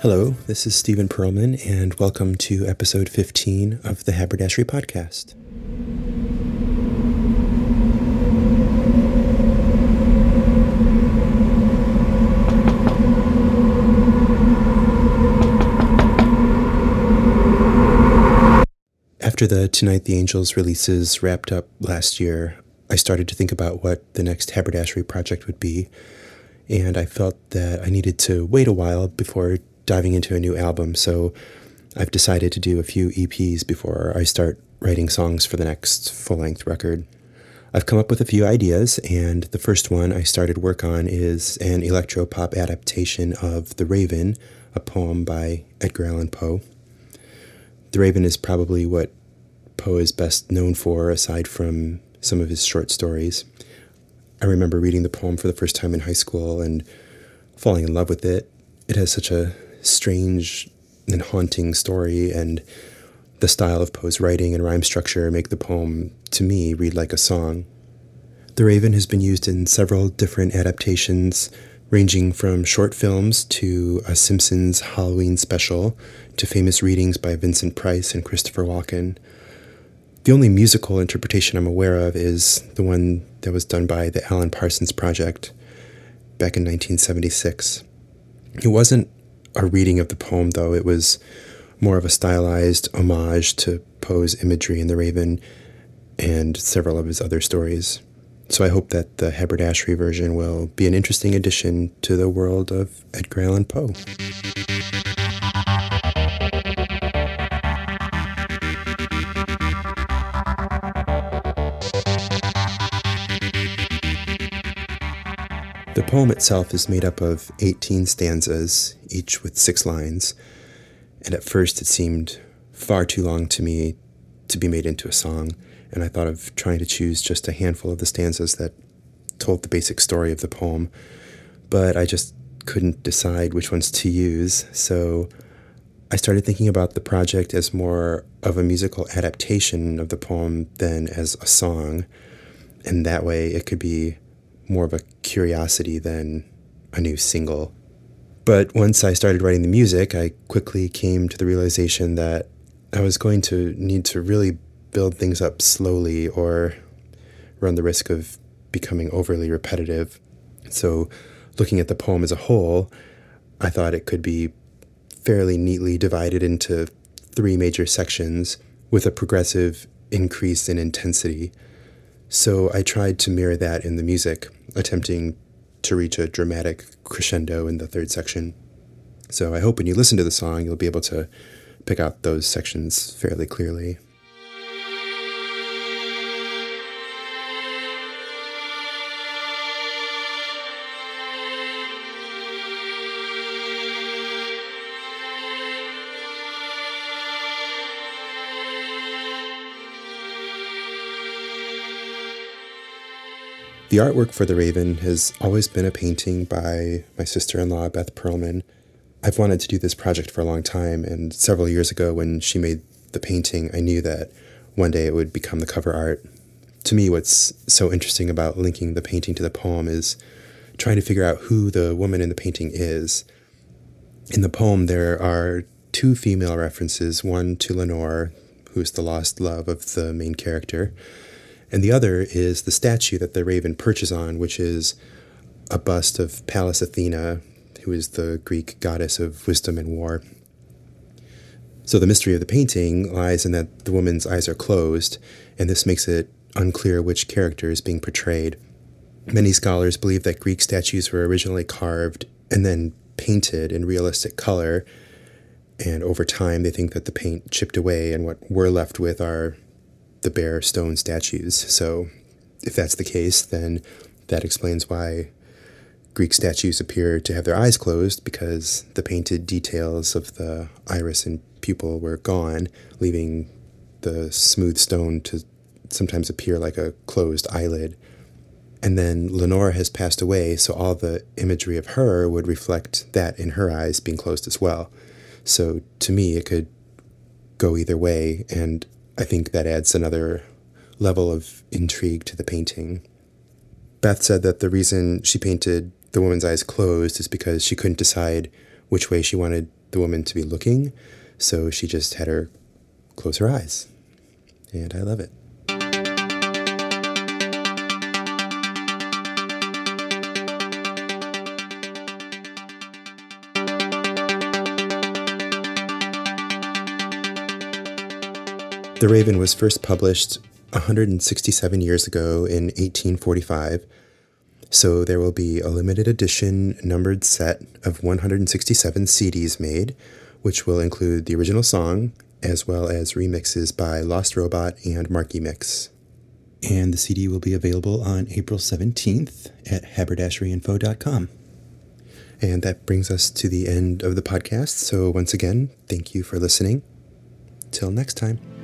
Hello, this is Stephen Perlman, and welcome to episode 15 of the Haberdashery Podcast. After the Tonight the Angels releases wrapped up last year, I started to think about what the next haberdashery project would be, and I felt that I needed to wait a while before diving into a new album, so I've decided to do a few EPs before I start writing songs for the next full length record. I've come up with a few ideas, and the first one I started work on is an electropop adaptation of The Raven, a poem by Edgar Allan Poe. The Raven is probably what Poe is best known for, aside from some of his short stories. I remember reading the poem for the first time in high school and falling in love with it. It has such a strange and haunting story, and the style of Poe's writing and rhyme structure make the poem, to me, read like a song. The Raven has been used in several different adaptations, ranging from short films to a Simpsons Halloween special to famous readings by Vincent Price and Christopher Walken. The only musical interpretation I'm aware of is the one that was done by the Alan Parsons Project back in 1976. It wasn't a reading of the poem, though. It was more of a stylized homage to Poe's imagery in The Raven and several of his other stories. So I hope that the haberdashery version will be an interesting addition to the world of Edgar Allan Poe. The poem itself is made up of 18 stanzas, each with six lines, and at first it seemed far too long to me to be made into a song, and I thought of trying to choose just a handful of the stanzas that told the basic story of the poem, but I just couldn't decide which ones to use, so I started thinking about the project as more of a musical adaptation of the poem than as a song, and that way it could be more of a curiosity than a new single. But once I started writing the music, I quickly came to the realization that I was going to need to really build things up slowly or run the risk of becoming overly repetitive. So, looking at the poem as a whole, I thought it could be fairly neatly divided into three major sections with a progressive increase in intensity. So I tried to mirror that in the music, attempting to reach a dramatic crescendo in the third section. So I hope when you listen to the song, you'll be able to pick out those sections fairly clearly. The artwork for The Raven has always been a painting by my sister in law, Beth Perlman. I've wanted to do this project for a long time, and several years ago, when she made the painting, I knew that one day it would become the cover art. To me, what's so interesting about linking the painting to the poem is trying to figure out who the woman in the painting is. In the poem, there are two female references one to Lenore, who's the lost love of the main character, and the other is the statue that the raven perches on, which is a bust of Pallas Athena, who is the Greek goddess of wisdom and war. So the mystery of the painting lies in that the woman's eyes are closed, and this makes it unclear which character is being portrayed. Many scholars believe that Greek statues were originally carved and then painted in realistic color, and over time they think that the paint chipped away, and what we're left with are the bare stone statues. So, if that's the case, then that explains why Greek statues appear to have their eyes closed because the painted details of the iris and pupil were gone, leaving the smooth stone to sometimes appear like a closed eyelid. And then Lenore has passed away, so all the imagery of her would reflect that in her eyes being closed as well. So to me, it could go either way, and I think that adds another level of intrigue to the painting. Beth said that the reason she painted the woman's eyes closed is because she couldn't decide which way she wanted the woman to be looking, so she just had her close her eyes. And I love it. The Raven was first published 167 years ago in 1845. So there will be a limited edition numbered set of 167 CDs made, which will include the original song as well as remixes by Lost Robot and Marky Mix. And the CD will be available on April 17th at haberdasheryinfo.com. And that brings us to the end of the podcast. So once again, thank you for listening. Till next time.